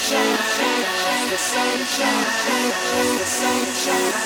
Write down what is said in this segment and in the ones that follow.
sunshine, the sunshine, the sunshine.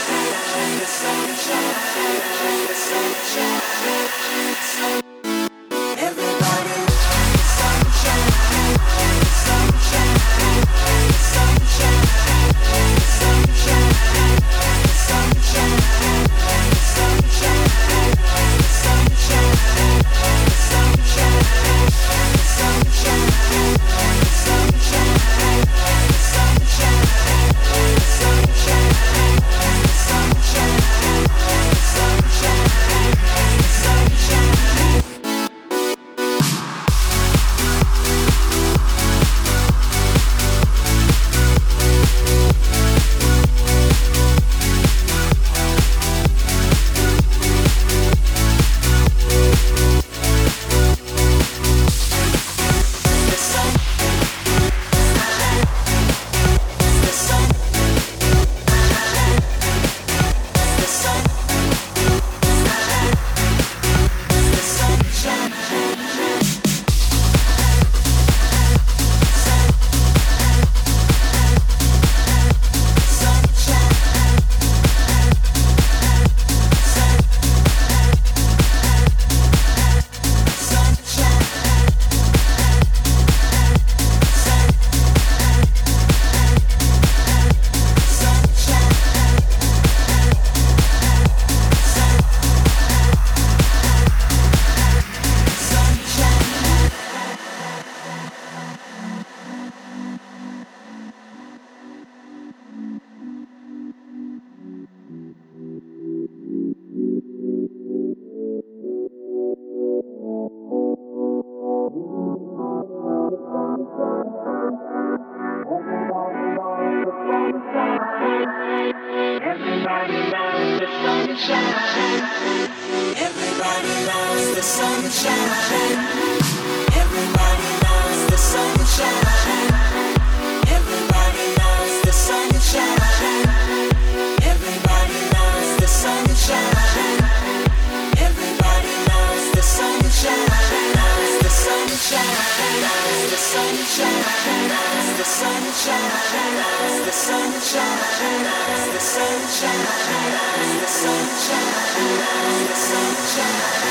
Everybody the sunshine. Everybody the sunshine. Everybody the sunshine. Everybody the sunshine. Everybody the sunshine. Everybody the sunshine. The sunshine sunshine, sunshine.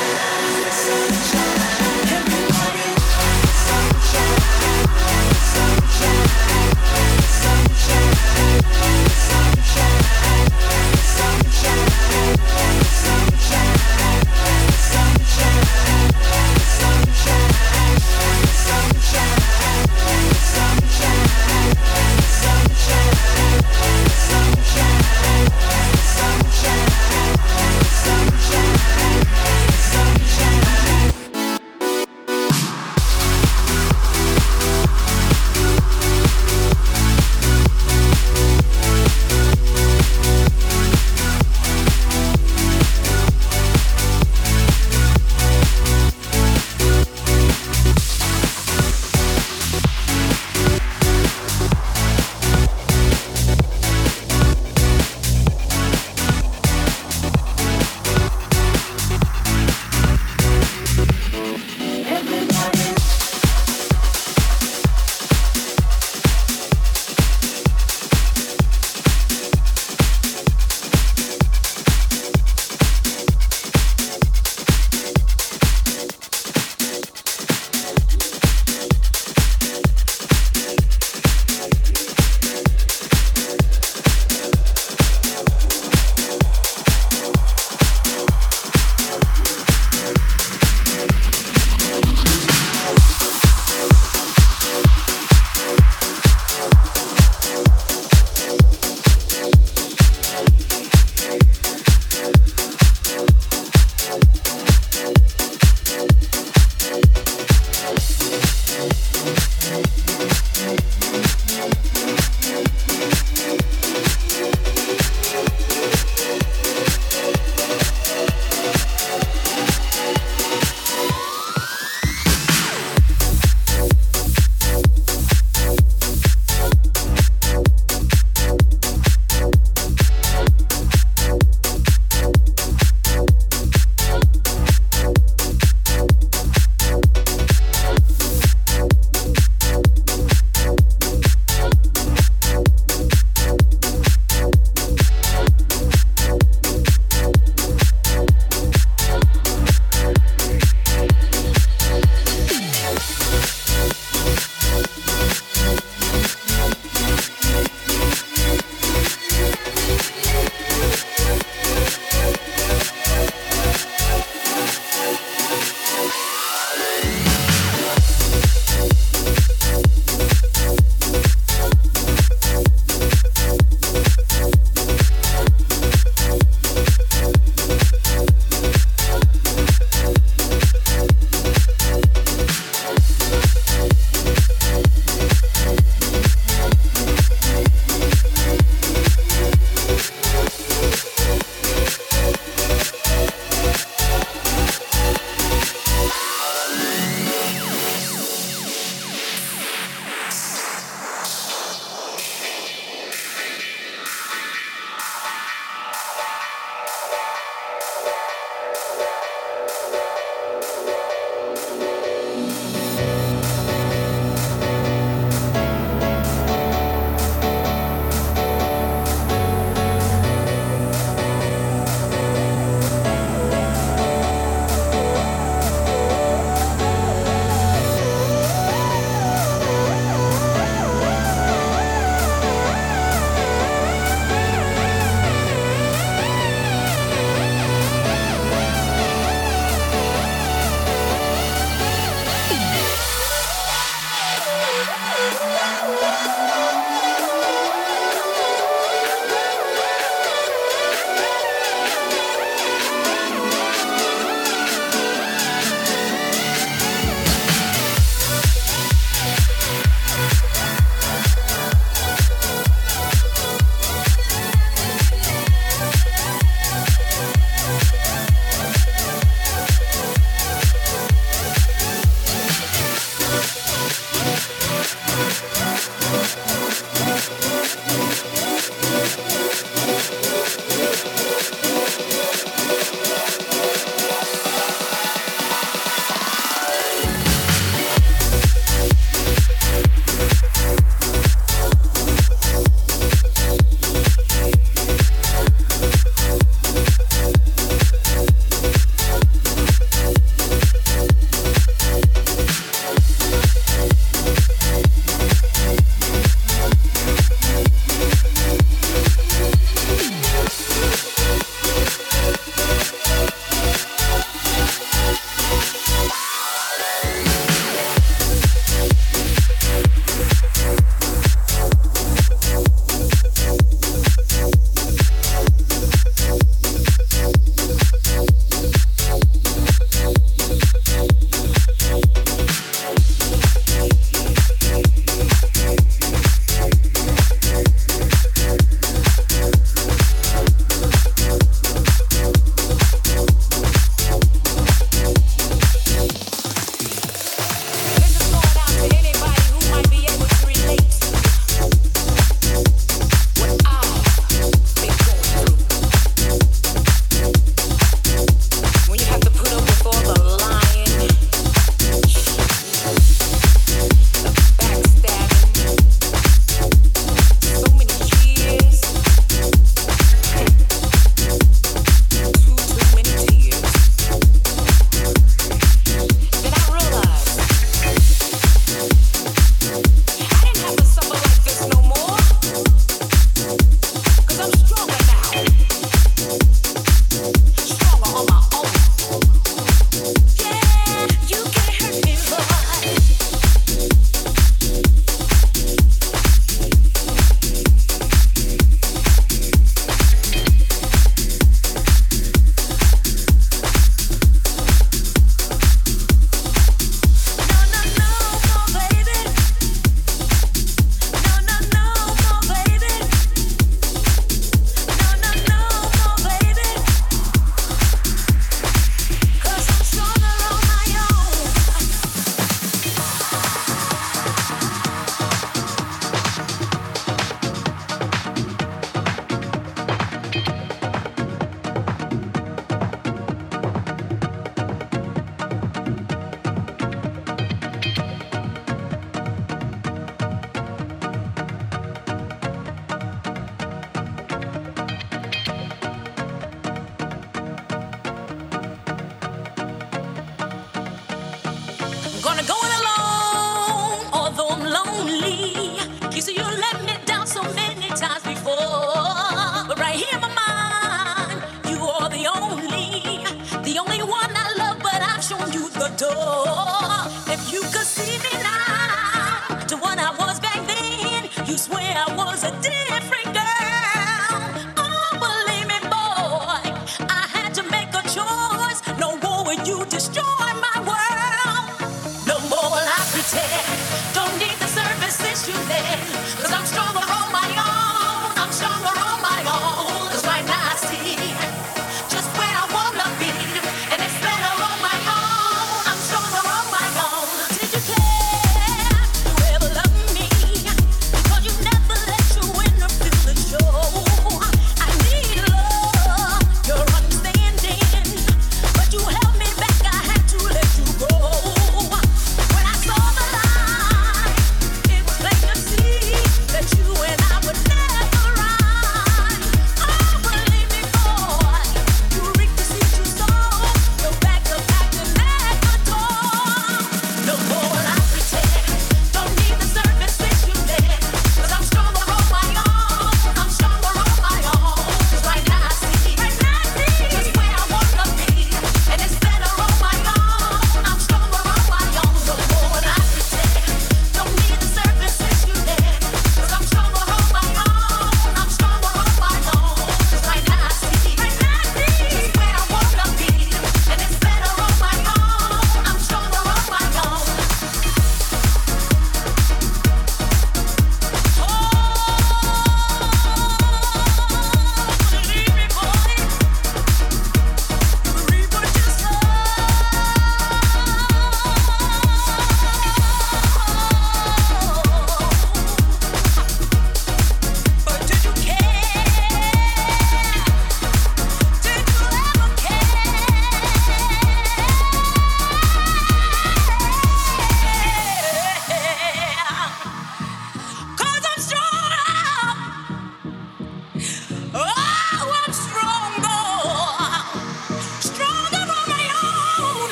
Door.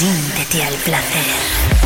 Ríndete al placer.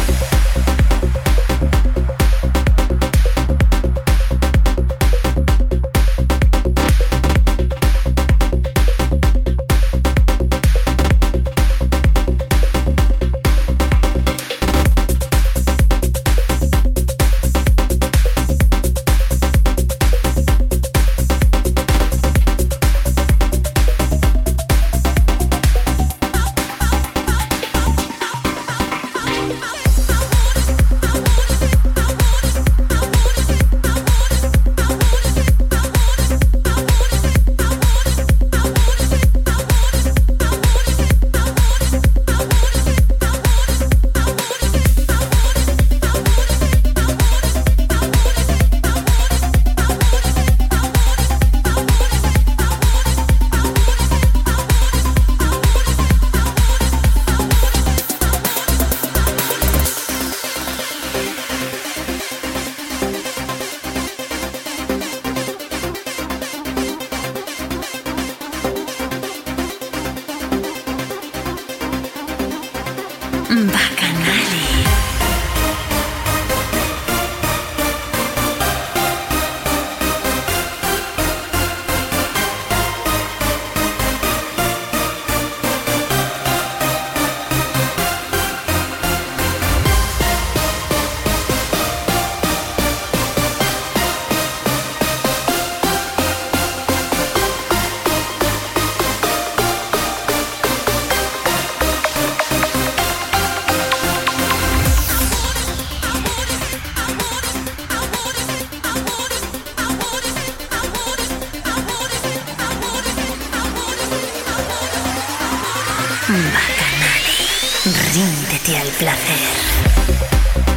Rindete al placer.